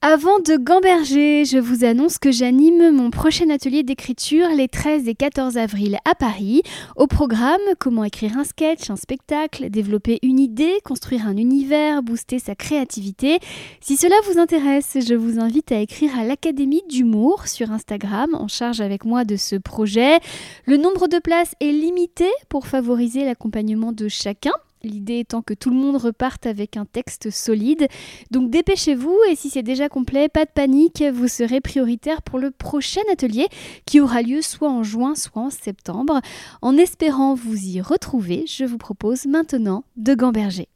Avant de gamberger, je vous annonce que j'anime mon prochain atelier d'écriture les 13 et 14 avril à Paris. Au programme, comment écrire un sketch, un spectacle, développer une idée, construire un univers, booster sa créativité. Si cela vous intéresse, je vous invite à écrire à l'Académie d'humour sur Instagram en charge avec moi de ce projet. Le nombre de places est limité pour favoriser l'accompagnement de chacun. L'idée étant que tout le monde reparte avec un texte solide. Donc dépêchez-vous et si c'est déjà complet, pas de panique, vous serez prioritaire pour le prochain atelier qui aura lieu soit en juin, soit en septembre. En espérant vous y retrouver, je vous propose maintenant de gamberger.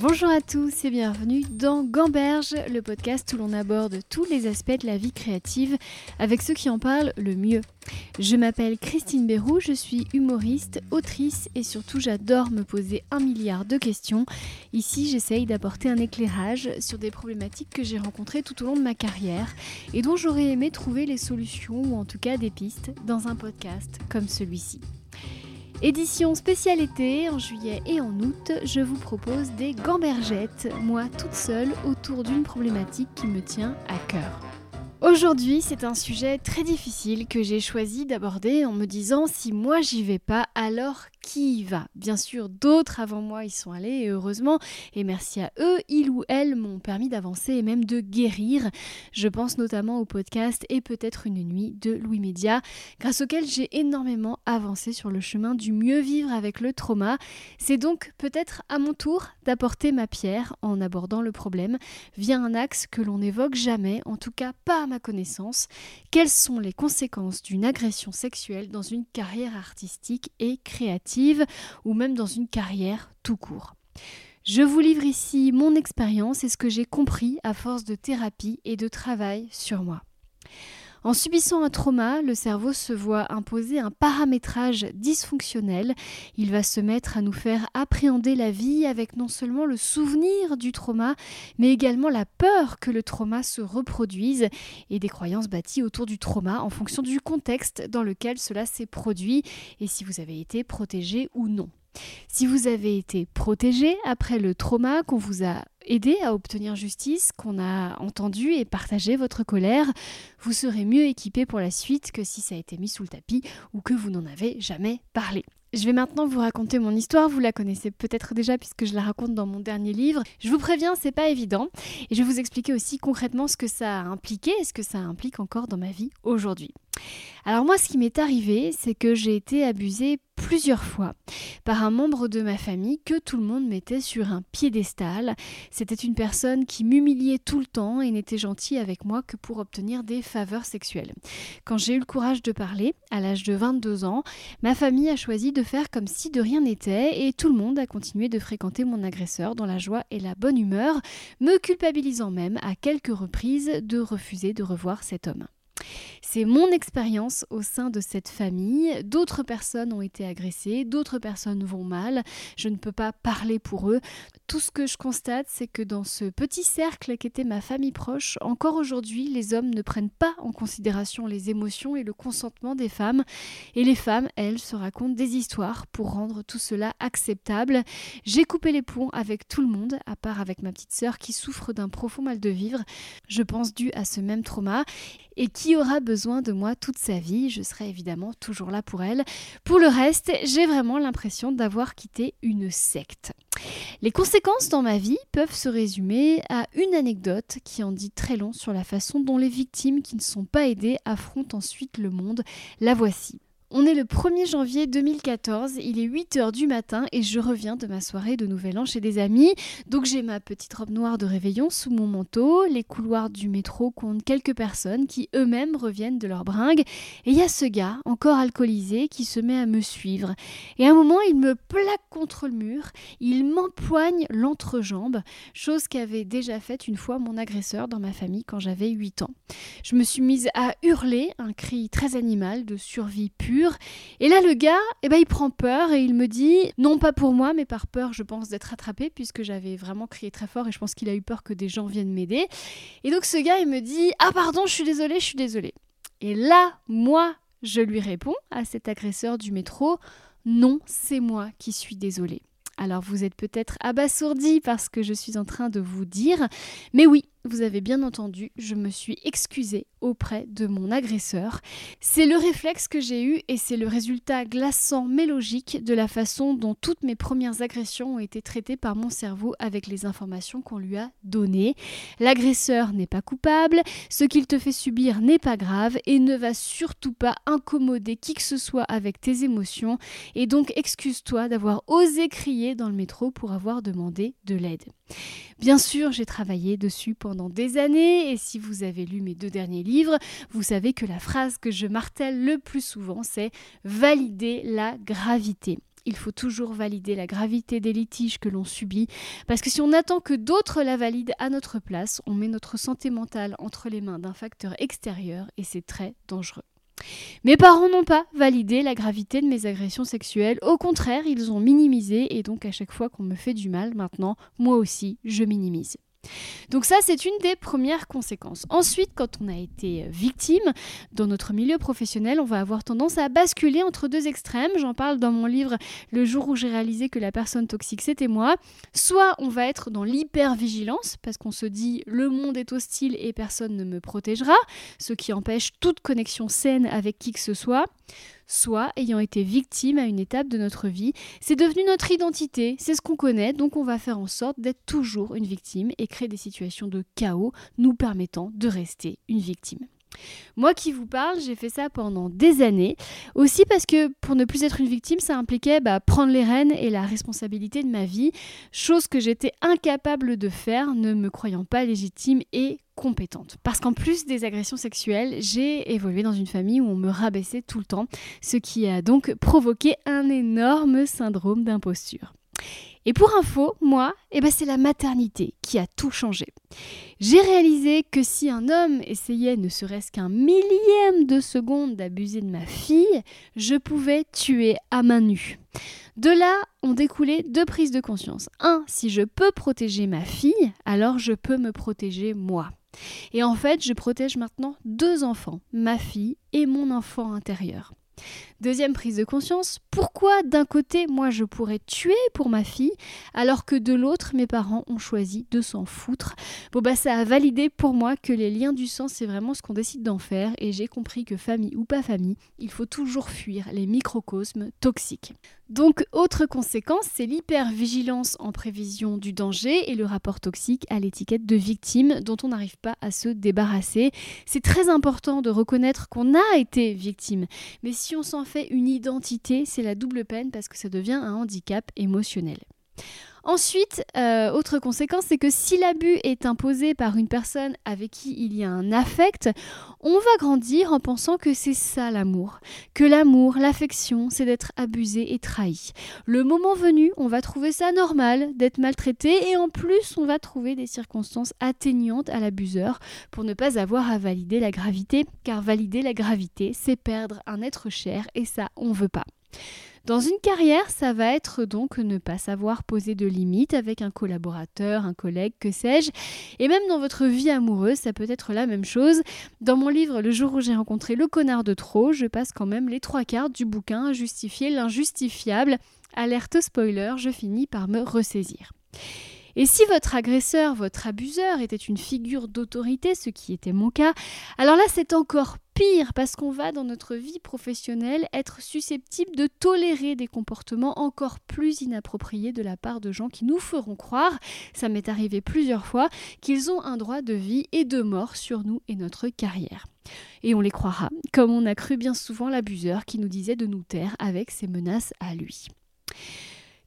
Bonjour à tous et bienvenue dans Gamberge, le podcast où l'on aborde tous les aspects de la vie créative avec ceux qui en parlent le mieux. Je m'appelle Christine Bérou, je suis humoriste, autrice et surtout j'adore me poser un milliard de questions. Ici j'essaye d'apporter un éclairage sur des problématiques que j'ai rencontrées tout au long de ma carrière et dont j'aurais aimé trouver les solutions ou en tout cas des pistes dans un podcast comme celui-ci. Édition spéciale été, en juillet et en août, je vous propose des gambergettes, moi toute seule, autour d'une problématique qui me tient à cœur. Aujourd'hui, c'est un sujet très difficile que j'ai choisi d'aborder en me disant si moi j'y vais pas, alors qui y va. Bien sûr, d'autres avant moi y sont allés et heureusement, et merci à eux, ils ou elles m'ont permis d'avancer et même de guérir. Je pense notamment au podcast et peut-être une nuit de Louis Média, grâce auquel j'ai énormément avancé sur le chemin du mieux vivre avec le trauma. C'est donc peut-être à mon tour d'apporter ma pierre en abordant le problème via un axe que l'on n'évoque jamais, en tout cas pas à ma connaissance. Quelles sont les conséquences d'une agression sexuelle dans une carrière artistique et créative? Ou même dans une carrière tout court. Je vous livre ici mon expérience et ce que j'ai compris à force de thérapie et de travail sur moi. En subissant un trauma, le cerveau se voit imposer un paramétrage dysfonctionnel. Il va se mettre à nous faire appréhender la vie avec non seulement le souvenir du trauma, mais également la peur que le trauma se reproduise et des croyances bâties autour du trauma en fonction du contexte dans lequel cela s'est produit et si vous avez été protégé ou non. Si vous avez été protégé après le trauma, qu'on vous a aidé à obtenir justice, qu'on a entendu et partagé votre colère, vous serez mieux équipé pour la suite que si ça a été mis sous le tapis ou que vous n'en avez jamais parlé. Je vais maintenant vous raconter mon histoire, vous la connaissez peut-être déjà puisque je la raconte dans mon dernier livre. Je vous préviens, c'est pas évident et je vais vous expliquer aussi concrètement ce que ça a impliqué et ce que ça implique encore dans ma vie aujourd'hui. Alors moi, ce qui m'est arrivé, c'est que j'ai été abusée plusieurs fois par un membre de ma famille que tout le monde mettait sur un piédestal. C'était une personne qui m'humiliait tout le temps et n'était gentille avec moi que pour obtenir des faveurs sexuelles. Quand j'ai eu le courage de parler, à l'âge de 22 ans, ma famille a choisi de faire comme si de rien n'était et tout le monde a continué de fréquenter mon agresseur dans la joie et la bonne humeur, me culpabilisant même à quelques reprises de refuser de revoir cet homme. C'est mon expérience au sein de cette famille. D'autres personnes ont été agressées, d'autres personnes vont mal. Je ne peux pas parler pour eux. Tout ce que je constate, c'est que dans ce petit cercle qu'était ma famille proche, encore aujourd'hui, les hommes ne prennent pas en considération les émotions et le consentement des femmes. Et les femmes, elles, se racontent des histoires pour rendre tout cela acceptable. J'ai coupé les ponts avec tout le monde, à part avec ma petite sœur qui souffre d'un profond mal de vivre, je pense dû à ce même trauma, et qui aura besoin de moi toute sa vie. Je serai évidemment toujours là pour elle. Pour le reste, j'ai vraiment l'impression d'avoir quitté une secte. Les conséquences dans ma vie peuvent se résumer à une anecdote qui en dit très long sur la façon dont les victimes qui ne sont pas aidées affrontent ensuite le monde. La voici. On est le 1er janvier 2014, il est 8h du matin et je reviens de ma soirée de Nouvel An chez des amis. Donc j'ai ma petite robe noire de réveillon sous mon manteau, les couloirs du métro comptent quelques personnes qui eux-mêmes reviennent de leur bringue et il y a ce gars, encore alcoolisé, qui se met à me suivre. Et à un moment, il me plaque contre le mur, il m'empoigne l'entrejambe, chose qu'avait déjà faite une fois mon agresseur dans ma famille quand j'avais 8 ans. Je me suis mise à hurler, un cri très animal de survie pure et là, le gars, eh ben, il prend peur et il me dit, non pas pour moi, mais par peur, je pense, d'être attrapé, puisque j'avais vraiment crié très fort et je pense qu'il a eu peur que des gens viennent m'aider. Et donc, ce gars, il me dit, ah pardon, je suis désolé, je suis désolé. Et là, moi, je lui réponds à cet agresseur du métro, non, c'est moi qui suis désolé. Alors vous êtes peut-être abasourdi par ce que je suis en train de vous dire, mais oui, vous avez bien entendu, je me suis excusée auprès de mon agresseur. C'est le réflexe que j'ai eu et c'est le résultat glaçant mais logique de la façon dont toutes mes premières agressions ont été traitées par mon cerveau avec les informations qu'on lui a données. L'agresseur n'est pas coupable, ce qu'il te fait subir n'est pas grave et ne va surtout pas incommoder qui que ce soit avec tes émotions et donc excuse-toi d'avoir osé crier dans le métro pour avoir demandé de l'aide. Bien sûr, j'ai travaillé dessus pendant des années et si vous avez lu mes deux derniers livres, vous savez que la phrase que je martèle le plus souvent, c'est valider la gravité. Il faut toujours valider la gravité des litiges que l'on subit, parce que si on attend que d'autres la valident à notre place, on met notre santé mentale entre les mains d'un facteur extérieur et c'est très dangereux. Mes parents n'ont pas validé la gravité de mes agressions sexuelles, au contraire, ils ont minimisé et donc à chaque fois qu'on me fait du mal maintenant, moi aussi, je minimise. Donc ça, c'est une des premières conséquences. Ensuite, quand on a été victime, dans notre milieu professionnel, on va avoir tendance à basculer entre deux extrêmes. J'en parle dans mon livre Le jour où j'ai réalisé que la personne toxique, c'était moi. Soit on va être dans l'hypervigilance, parce qu'on se dit le monde est hostile et personne ne me protégera, ce qui empêche toute connexion saine avec qui que ce soit soit ayant été victime à une étape de notre vie. C'est devenu notre identité, c'est ce qu'on connaît, donc on va faire en sorte d'être toujours une victime et créer des situations de chaos nous permettant de rester une victime. Moi qui vous parle, j'ai fait ça pendant des années. Aussi parce que pour ne plus être une victime, ça impliquait bah, prendre les rênes et la responsabilité de ma vie, chose que j'étais incapable de faire, ne me croyant pas légitime et compétente. Parce qu'en plus des agressions sexuelles, j'ai évolué dans une famille où on me rabaissait tout le temps, ce qui a donc provoqué un énorme syndrome d'imposture. Et pour info, moi, eh ben c'est la maternité qui a tout changé. J'ai réalisé que si un homme essayait ne serait-ce qu'un millième de seconde d'abuser de ma fille, je pouvais tuer à main nue. De là ont découlé deux prises de conscience. Un, si je peux protéger ma fille, alors je peux me protéger moi. Et en fait, je protège maintenant deux enfants, ma fille et mon enfant intérieur. Deuxième prise de conscience, pourquoi d'un côté moi je pourrais tuer pour ma fille alors que de l'autre mes parents ont choisi de s'en foutre? Bon bah ça a validé pour moi que les liens du sang c'est vraiment ce qu'on décide d'en faire et j'ai compris que famille ou pas famille, il faut toujours fuir les microcosmes toxiques. Donc autre conséquence, c'est l'hypervigilance en prévision du danger et le rapport toxique à l'étiquette de victime dont on n'arrive pas à se débarrasser. C'est très important de reconnaître qu'on a été victime, mais si on s'en fait une identité, c'est la double peine parce que ça devient un handicap émotionnel. Ensuite, euh, autre conséquence, c'est que si l'abus est imposé par une personne avec qui il y a un affect, on va grandir en pensant que c'est ça l'amour, que l'amour, l'affection, c'est d'être abusé et trahi. Le moment venu, on va trouver ça normal d'être maltraité et en plus, on va trouver des circonstances atteignantes à l'abuseur pour ne pas avoir à valider la gravité, car valider la gravité, c'est perdre un être cher et ça, on veut pas. Dans une carrière, ça va être donc ne pas savoir poser de limites avec un collaborateur, un collègue, que sais-je. Et même dans votre vie amoureuse, ça peut être la même chose. Dans mon livre Le jour où j'ai rencontré le connard de trop, je passe quand même les trois quarts du bouquin à justifier l'injustifiable. Alerte spoiler, je finis par me ressaisir. Et si votre agresseur, votre abuseur était une figure d'autorité, ce qui était mon cas, alors là c'est encore pire parce qu'on va dans notre vie professionnelle être susceptible de tolérer des comportements encore plus inappropriés de la part de gens qui nous feront croire, ça m'est arrivé plusieurs fois, qu'ils ont un droit de vie et de mort sur nous et notre carrière. Et on les croira, comme on a cru bien souvent l'abuseur qui nous disait de nous taire avec ses menaces à lui.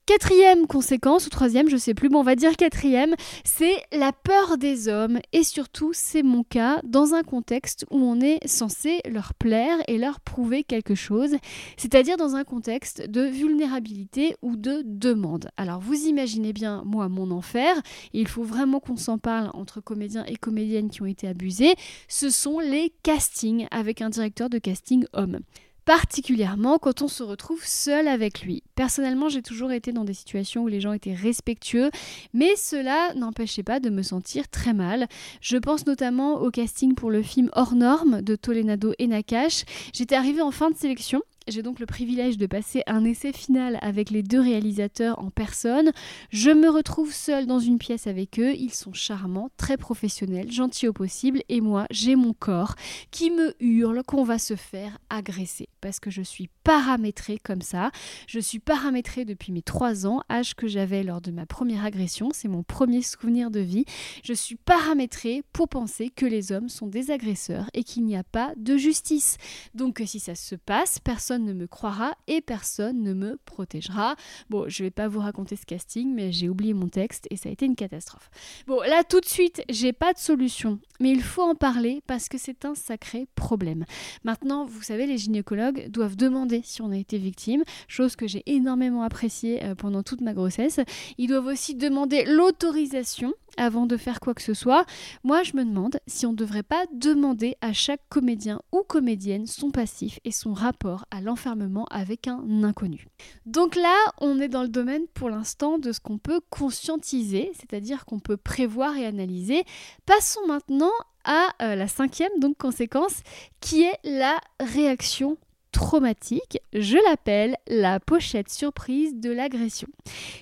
Quatrième conséquence, ou troisième, je sais plus, bon, on va dire quatrième, c'est la peur des hommes. Et surtout, c'est mon cas, dans un contexte où on est censé leur plaire et leur prouver quelque chose, c'est-à-dire dans un contexte de vulnérabilité ou de demande. Alors, vous imaginez bien, moi, mon enfer, il faut vraiment qu'on s'en parle entre comédiens et comédiennes qui ont été abusés, ce sont les castings avec un directeur de casting homme particulièrement quand on se retrouve seul avec lui. Personnellement, j'ai toujours été dans des situations où les gens étaient respectueux, mais cela n'empêchait pas de me sentir très mal. Je pense notamment au casting pour le film Hors Norme de Tolenado et Nakash. J'étais arrivée en fin de sélection J'ai donc le privilège de passer un essai final avec les deux réalisateurs en personne. Je me retrouve seule dans une pièce avec eux. Ils sont charmants, très professionnels, gentils au possible. Et moi, j'ai mon corps qui me hurle qu'on va se faire agresser. Parce que je suis paramétrée comme ça. Je suis paramétrée depuis mes 3 ans, âge que j'avais lors de ma première agression. C'est mon premier souvenir de vie. Je suis paramétrée pour penser que les hommes sont des agresseurs et qu'il n'y a pas de justice. Donc si ça se passe, personne ne me croira et personne ne me protégera. Bon, je vais pas vous raconter ce casting, mais j'ai oublié mon texte et ça a été une catastrophe. Bon, là tout de suite, j'ai pas de solution, mais il faut en parler parce que c'est un sacré problème. Maintenant, vous savez, les gynécologues doivent demander si on a été victime, chose que j'ai énormément appréciée euh, pendant toute ma grossesse. Ils doivent aussi demander l'autorisation avant de faire quoi que ce soit. Moi, je me demande si on ne devrait pas demander à chaque comédien ou comédienne son passif et son rapport à l'enfermement avec un inconnu. Donc là, on est dans le domaine pour l'instant de ce qu'on peut conscientiser, c'est-à-dire qu'on peut prévoir et analyser. Passons maintenant à euh, la cinquième donc conséquence qui est la réaction traumatique, je l'appelle la pochette surprise de l'agression.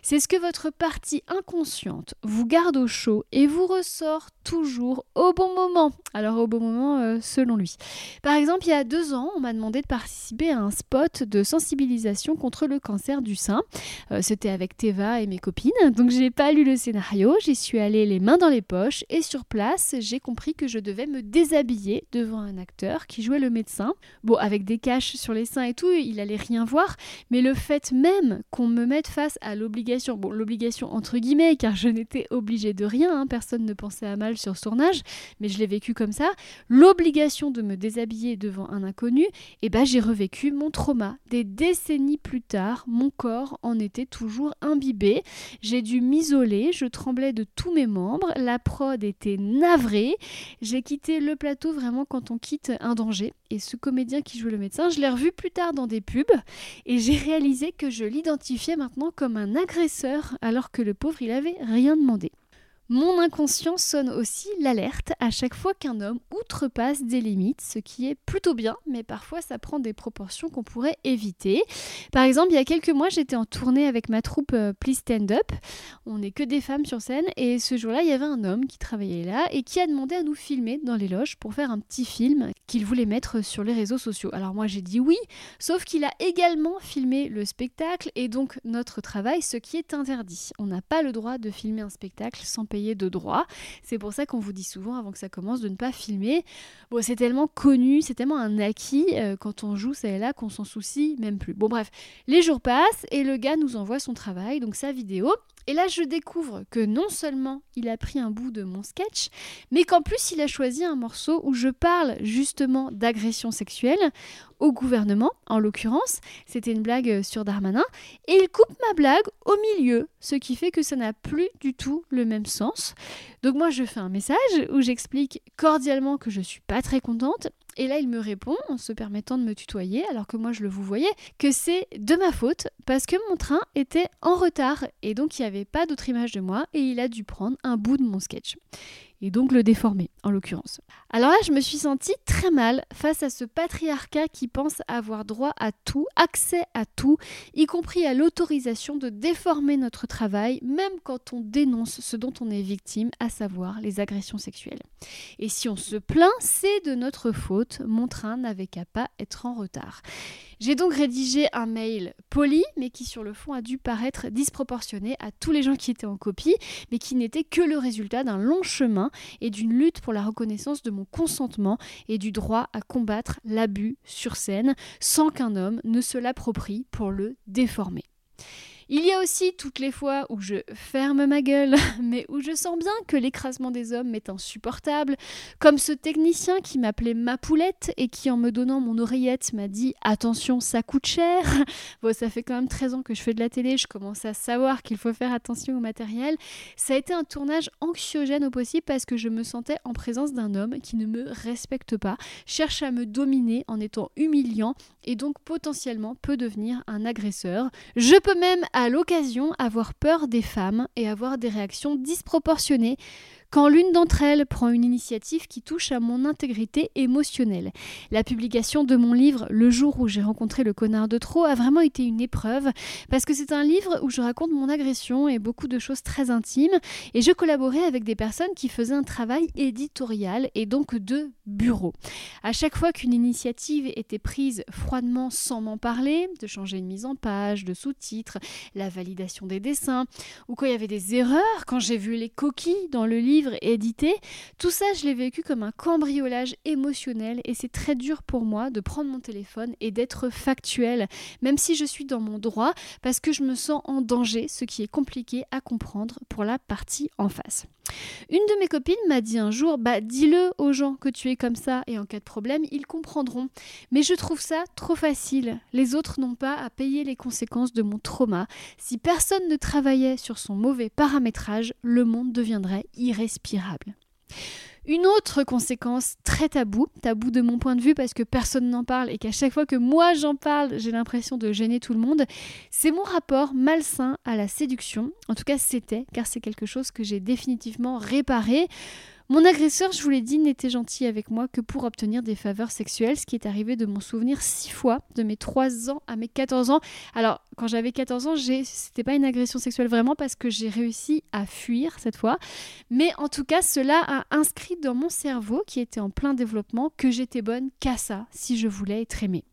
C'est ce que votre partie inconsciente vous garde au chaud et vous ressort toujours au bon moment. Alors au bon moment euh, selon lui. Par exemple, il y a deux ans, on m'a demandé de participer à un spot de sensibilisation contre le cancer du sein. Euh, c'était avec Teva et mes copines. Donc j'ai pas lu le scénario, j'y suis allée les mains dans les poches et sur place, j'ai compris que je devais me déshabiller devant un acteur qui jouait le médecin. Bon, avec des caches sur les seins et tout, il allait rien voir, mais le fait même qu'on me mette face à l'obligation, bon, l'obligation entre guillemets, car je n'étais obligée de rien, hein, personne ne pensait à mal sur ce tournage, mais je l'ai vécu comme ça, l'obligation de me déshabiller devant un inconnu, et eh ben j'ai revécu mon trauma. Des décennies plus tard, mon corps en était toujours imbibé, j'ai dû m'isoler, je tremblais de tous mes membres, la prod était navrée, j'ai quitté le plateau vraiment quand on quitte un danger, et ce comédien qui joue le médecin, je l'ai revu plus tard dans des pubs et j'ai réalisé que je l'identifiais maintenant comme un agresseur alors que le pauvre il avait rien demandé. Mon inconscient sonne aussi l'alerte à chaque fois qu'un homme outrepasse des limites, ce qui est plutôt bien, mais parfois ça prend des proportions qu'on pourrait éviter. Par exemple, il y a quelques mois, j'étais en tournée avec ma troupe euh, Please Stand Up. On n'est que des femmes sur scène, et ce jour-là, il y avait un homme qui travaillait là et qui a demandé à nous filmer dans les loges pour faire un petit film qu'il voulait mettre sur les réseaux sociaux. Alors moi, j'ai dit oui, sauf qu'il a également filmé le spectacle et donc notre travail, ce qui est interdit. On n'a pas le droit de filmer un spectacle sans payer de droit. C'est pour ça qu'on vous dit souvent avant que ça commence de ne pas filmer. Bon, c'est tellement connu, c'est tellement un acquis euh, quand on joue ça et là qu'on s'en soucie même plus. Bon bref, les jours passent et le gars nous envoie son travail, donc sa vidéo. Et là, je découvre que non seulement il a pris un bout de mon sketch, mais qu'en plus il a choisi un morceau où je parle justement d'agression sexuelle au gouvernement, en l'occurrence. C'était une blague sur Darmanin. Et il coupe ma blague au milieu, ce qui fait que ça n'a plus du tout le même sens. Donc moi, je fais un message où j'explique cordialement que je suis pas très contente et là, il me répond, en se permettant de me tutoyer, alors que moi je le vous voyais, que c'est de ma faute parce que mon train était en retard et donc il n'y avait pas d'autre image de moi et il a dû prendre un bout de mon sketch et donc le déformer en l'occurrence. Alors là, je me suis sentie très mal face à ce patriarcat qui pense avoir droit à tout, accès à tout, y compris à l'autorisation de déformer notre travail, même quand on dénonce ce dont on est victime, à savoir les agressions sexuelles. Et si on se plaint, c'est de notre faute, mon train n'avait qu'à pas être en retard. J'ai donc rédigé un mail poli, mais qui sur le fond a dû paraître disproportionné à tous les gens qui étaient en copie, mais qui n'était que le résultat d'un long chemin et d'une lutte pour la reconnaissance de mon consentement et du droit à combattre l'abus sur scène sans qu'un homme ne se l'approprie pour le déformer. Il y a aussi toutes les fois où je ferme ma gueule, mais où je sens bien que l'écrasement des hommes est insupportable, comme ce technicien qui m'appelait ma poulette et qui en me donnant mon oreillette m'a dit attention ça coûte cher. Bon ça fait quand même 13 ans que je fais de la télé, je commence à savoir qu'il faut faire attention au matériel. Ça a été un tournage anxiogène au possible parce que je me sentais en présence d'un homme qui ne me respecte pas, cherche à me dominer en étant humiliant et donc potentiellement peut devenir un agresseur. Je peux même l'occasion avoir peur des femmes et avoir des réactions disproportionnées quand l'une d'entre elles prend une initiative qui touche à mon intégrité émotionnelle. La publication de mon livre Le jour où j'ai rencontré le connard de trop a vraiment été une épreuve parce que c'est un livre où je raconte mon agression et beaucoup de choses très intimes et je collaborais avec des personnes qui faisaient un travail éditorial et donc de bureau. À chaque fois qu'une initiative était prise froidement sans m'en parler, de changer une mise en page, de sous-titres, la validation des dessins, ou quand il y avait des erreurs, quand j'ai vu les coquilles dans le livre édité, tout ça je l'ai vécu comme un cambriolage émotionnel et c'est très dur pour moi de prendre mon téléphone et d'être factuel, même si je suis dans mon droit, parce que je me sens en danger, ce qui est compliqué à comprendre pour la partie en face. Une de mes copines m'a dit un jour Bah, dis-le aux gens que tu es comme ça et en cas de problème, ils comprendront. Mais je trouve ça trop facile. Les autres n'ont pas à payer les conséquences de mon trauma. Si personne ne travaillait sur son mauvais paramétrage, le monde deviendrait Une autre conséquence très tabou, tabou de mon point de vue parce que personne n'en parle et qu'à chaque fois que moi j'en parle, j'ai l'impression de gêner tout le monde, c'est mon rapport malsain à la séduction. En tout cas, c'était, car c'est quelque chose que j'ai définitivement réparé. Mon agresseur, je vous l'ai dit, n'était gentil avec moi que pour obtenir des faveurs sexuelles, ce qui est arrivé de mon souvenir six fois, de mes 3 ans à mes 14 ans. Alors, quand j'avais 14 ans, c'était pas une agression sexuelle vraiment parce que j'ai réussi à fuir cette fois. Mais en tout cas, cela a inscrit dans mon cerveau, qui était en plein développement, que j'étais bonne qu'à ça, si je voulais être aimée.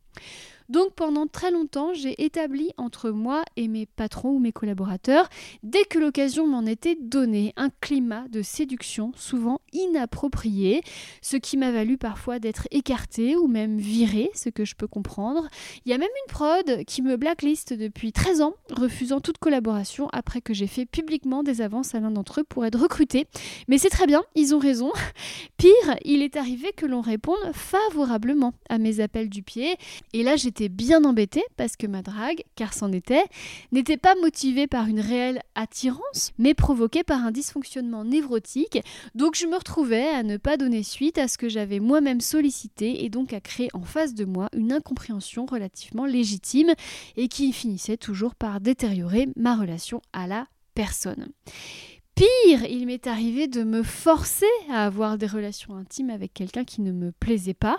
Donc pendant très longtemps, j'ai établi entre moi et mes patrons ou mes collaborateurs, dès que l'occasion m'en était donnée, un climat de séduction souvent inapproprié, ce qui m'a valu parfois d'être écartée ou même virée, ce que je peux comprendre. Il y a même une prod qui me blacklist depuis 13 ans, refusant toute collaboration après que j'ai fait publiquement des avances à l'un d'entre eux pour être recruté. Mais c'est très bien, ils ont raison. Pire, il est arrivé que l'on réponde favorablement à mes appels du pied, bien embêtée parce que ma drague, car c'en était, n'était pas motivée par une réelle attirance, mais provoquée par un dysfonctionnement névrotique. Donc je me retrouvais à ne pas donner suite à ce que j'avais moi-même sollicité et donc à créer en face de moi une incompréhension relativement légitime et qui finissait toujours par détériorer ma relation à la personne. Pire, il m'est arrivé de me forcer à avoir des relations intimes avec quelqu'un qui ne me plaisait pas,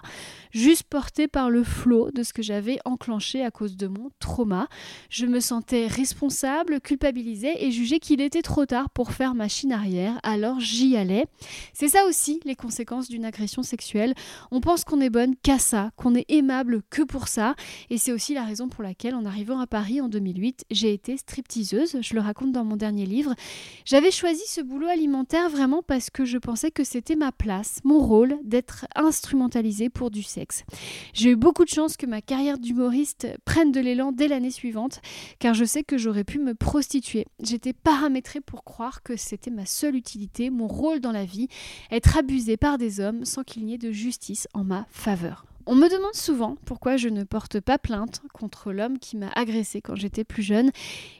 juste porté par le flot de ce que j'avais enclenché à cause de mon trauma. Je me sentais responsable, culpabilisée et jugeais qu'il était trop tard pour faire machine arrière, alors j'y allais. C'est ça aussi les conséquences d'une agression sexuelle. On pense qu'on est bonne qu'à ça, qu'on est aimable que pour ça, et c'est aussi la raison pour laquelle en arrivant à Paris en 2008, j'ai été stripteaseuse, je le raconte dans mon dernier livre. J'avais choisi choisi ce boulot alimentaire vraiment parce que je pensais que c'était ma place, mon rôle d'être instrumentalisée pour du sexe. J'ai eu beaucoup de chance que ma carrière d'humoriste prenne de l'élan dès l'année suivante, car je sais que j'aurais pu me prostituer. J'étais paramétrée pour croire que c'était ma seule utilité, mon rôle dans la vie, être abusée par des hommes sans qu'il n'y ait de justice en ma faveur. On me demande souvent pourquoi je ne porte pas plainte contre l'homme qui m'a agressé quand j'étais plus jeune.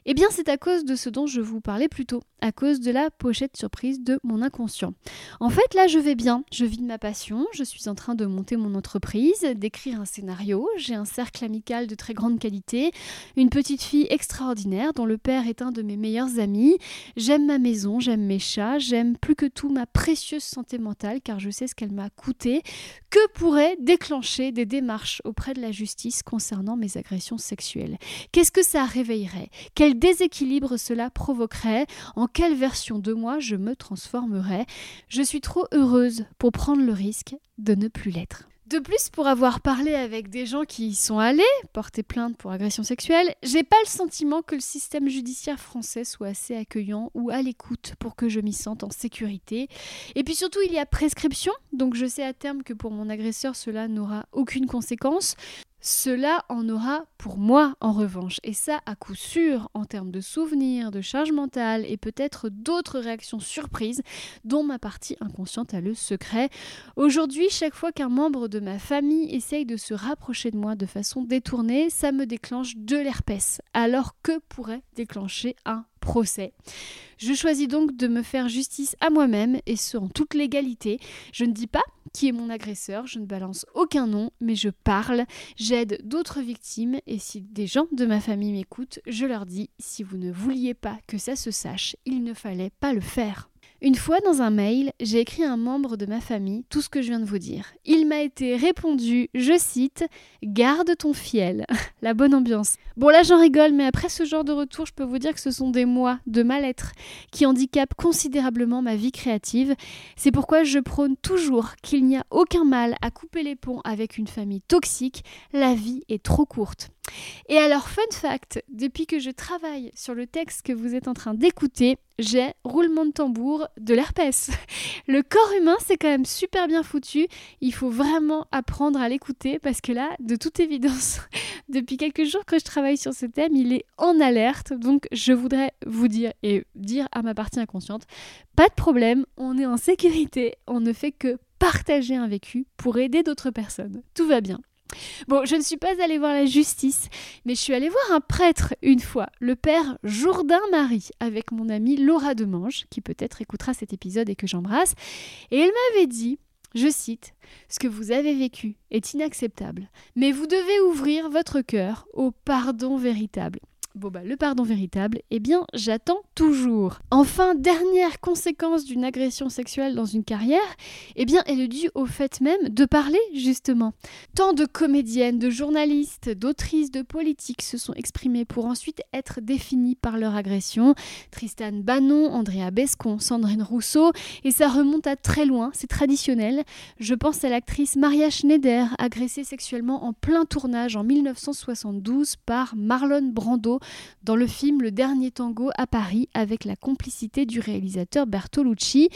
Eh bien, c'est à cause de ce dont je vous parlais plus tôt, à cause de la pochette surprise de mon inconscient. En fait, là, je vais bien, je vis de ma passion, je suis en train de monter mon entreprise, d'écrire un scénario, j'ai un cercle amical de très grande qualité, une petite fille extraordinaire dont le père est un de mes meilleurs amis, j'aime ma maison, j'aime mes chats, j'aime plus que tout ma précieuse santé mentale car je sais ce qu'elle m'a coûté. Que pourrait déclencher des démarches auprès de la justice concernant mes agressions sexuelles. Qu'est-ce que ça réveillerait? Quel déséquilibre cela provoquerait? En quelle version de moi je me transformerais? Je suis trop heureuse pour prendre le risque de ne plus l'être. De plus, pour avoir parlé avec des gens qui y sont allés porter plainte pour agression sexuelle, j'ai pas le sentiment que le système judiciaire français soit assez accueillant ou à l'écoute pour que je m'y sente en sécurité. Et puis surtout, il y a prescription, donc je sais à terme que pour mon agresseur, cela n'aura aucune conséquence. Cela en aura pour moi en revanche, et ça à coup sûr en termes de souvenirs, de charge mentale et peut-être d'autres réactions surprises dont ma partie inconsciente a le secret. Aujourd'hui, chaque fois qu'un membre de ma famille essaye de se rapprocher de moi de façon détournée, ça me déclenche de l'herpès, alors que pourrait déclencher un procès. Je choisis donc de me faire justice à moi-même et ce en toute légalité. Je ne dis pas qui est mon agresseur, je ne balance aucun nom, mais je parle, j'aide d'autres victimes et si des gens de ma famille m'écoutent, je leur dis si vous ne vouliez pas que ça se sache, il ne fallait pas le faire. Une fois dans un mail, j'ai écrit à un membre de ma famille tout ce que je viens de vous dire. Il m'a été répondu, je cite, Garde ton fiel. La bonne ambiance. Bon là j'en rigole, mais après ce genre de retour, je peux vous dire que ce sont des mois de mal-être qui handicapent considérablement ma vie créative. C'est pourquoi je prône toujours qu'il n'y a aucun mal à couper les ponts avec une famille toxique. La vie est trop courte. Et alors, fun fact, depuis que je travaille sur le texte que vous êtes en train d'écouter, j'ai roulement de tambour de l'herpès. Le corps humain, c'est quand même super bien foutu. Il faut vraiment apprendre à l'écouter parce que là, de toute évidence, depuis quelques jours que je travaille sur ce thème, il est en alerte. Donc, je voudrais vous dire et dire à ma partie inconsciente, pas de problème, on est en sécurité, on ne fait que partager un vécu pour aider d'autres personnes. Tout va bien. Bon, je ne suis pas allée voir la justice, mais je suis allée voir un prêtre une fois, le père Jourdain Marie, avec mon amie Laura Demange, qui peut-être écoutera cet épisode et que j'embrasse. Et elle m'avait dit, je cite, Ce que vous avez vécu est inacceptable, mais vous devez ouvrir votre cœur au pardon véritable. Bon bah le pardon véritable, eh bien j'attends toujours. Enfin, dernière conséquence d'une agression sexuelle dans une carrière, eh bien elle est due au fait même de parler justement. Tant de comédiennes, de journalistes, d'autrices, de politiques se sont exprimées pour ensuite être définies par leur agression. Tristan Bannon, Andrea Bescon, Sandrine Rousseau, et ça remonte à très loin, c'est traditionnel. Je pense à l'actrice Maria Schneider, agressée sexuellement en plein tournage en 1972 par Marlon Brando dans le film Le Dernier Tango à Paris avec la complicité du réalisateur Bertolucci.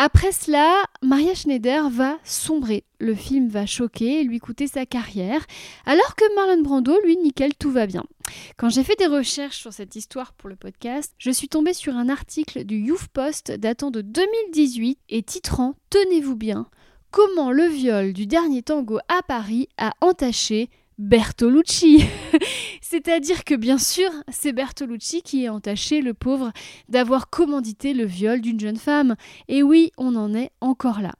Après cela, Maria Schneider va sombrer. Le film va choquer et lui coûter sa carrière, alors que Marlon Brando, lui, nickel, tout va bien. Quand j'ai fait des recherches sur cette histoire pour le podcast, je suis tombée sur un article du Youth Post datant de 2018 et titrant Tenez-vous bien, comment le viol du dernier tango à Paris a entaché Bertolucci. C'est-à-dire que bien sûr, c'est Bertolucci qui est entaché, le pauvre, d'avoir commandité le viol d'une jeune femme. Et oui, on en est encore là.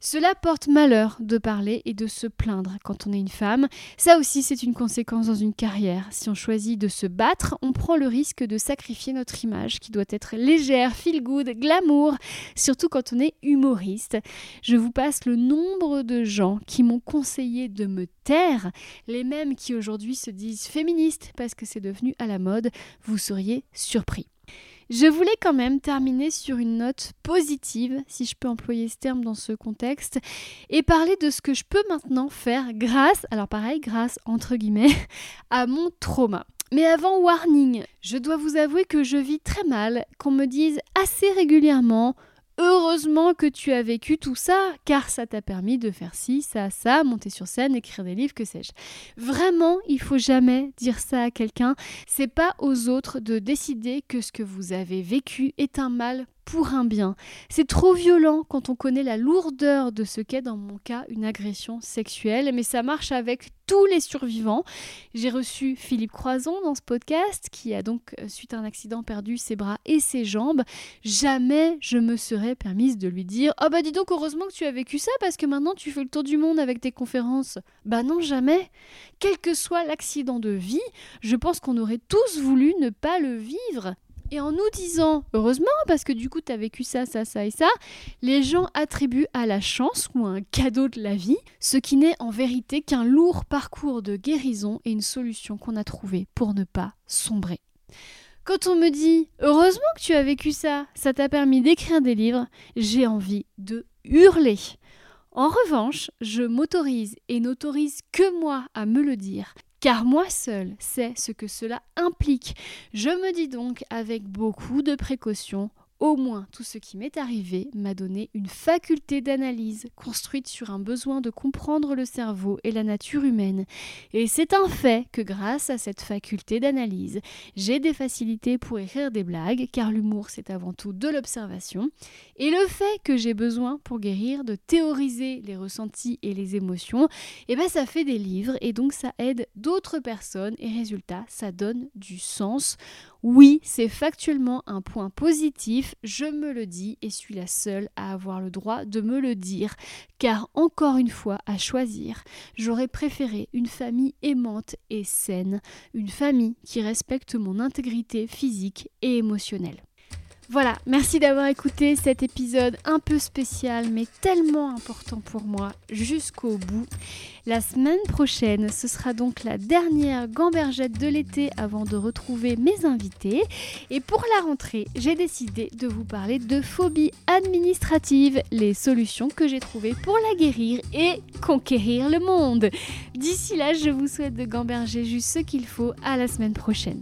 Cela porte malheur de parler et de se plaindre quand on est une femme. Ça aussi, c'est une conséquence dans une carrière. Si on choisit de se battre, on prend le risque de sacrifier notre image qui doit être légère, feel good, glamour, surtout quand on est humoriste. Je vous passe le nombre de gens qui m'ont conseillé de me taire, les mêmes qui aujourd'hui se disent féministes parce que c'est devenu à la mode. Vous seriez surpris. Je voulais quand même terminer sur une note positive, si je peux employer ce terme dans ce contexte, et parler de ce que je peux maintenant faire grâce, alors pareil, grâce entre guillemets, à mon trauma. Mais avant warning, je dois vous avouer que je vis très mal qu'on me dise assez régulièrement Heureusement que tu as vécu tout ça, car ça t'a permis de faire ci, ça, ça, monter sur scène, écrire des livres, que sais-je. Vraiment, il faut jamais dire ça à quelqu'un. C'est pas aux autres de décider que ce que vous avez vécu est un mal pour un bien. C'est trop violent quand on connaît la lourdeur de ce qu'est dans mon cas une agression sexuelle, mais ça marche avec tous les survivants. J'ai reçu Philippe Croison dans ce podcast qui a donc, euh, suite à un accident, perdu ses bras et ses jambes. Jamais je me serais permise de lui dire Oh bah dis donc, heureusement que tu as vécu ça parce que maintenant tu fais le tour du monde avec tes conférences. Bah non, jamais. Quel que soit l'accident de vie, je pense qu'on aurait tous voulu ne pas le vivre. Et en nous disant, heureusement, parce que du coup, tu as vécu ça, ça, ça et ça, les gens attribuent à la chance ou à un cadeau de la vie, ce qui n'est en vérité qu'un lourd parcours de guérison et une solution qu'on a trouvée pour ne pas sombrer. Quand on me dit, heureusement que tu as vécu ça, ça t'a permis d'écrire des livres, j'ai envie de hurler. En revanche, je m'autorise et n'autorise que moi à me le dire, car moi seul sais ce que cela implique. Je me dis donc avec beaucoup de précaution au moins, tout ce qui m'est arrivé m'a donné une faculté d'analyse construite sur un besoin de comprendre le cerveau et la nature humaine. Et c'est un fait que grâce à cette faculté d'analyse, j'ai des facilités pour écrire des blagues, car l'humour c'est avant tout de l'observation. Et le fait que j'ai besoin pour guérir de théoriser les ressentis et les émotions, eh ben ça fait des livres et donc ça aide d'autres personnes et résultat, ça donne du sens oui, c'est factuellement un point positif, je me le dis et suis la seule à avoir le droit de me le dire, car encore une fois, à choisir, j'aurais préféré une famille aimante et saine, une famille qui respecte mon intégrité physique et émotionnelle. Voilà, merci d'avoir écouté cet épisode un peu spécial mais tellement important pour moi jusqu'au bout. La semaine prochaine, ce sera donc la dernière gambergette de l'été avant de retrouver mes invités. Et pour la rentrée, j'ai décidé de vous parler de phobie administrative, les solutions que j'ai trouvées pour la guérir et conquérir le monde. D'ici là, je vous souhaite de gamberger juste ce qu'il faut. À la semaine prochaine.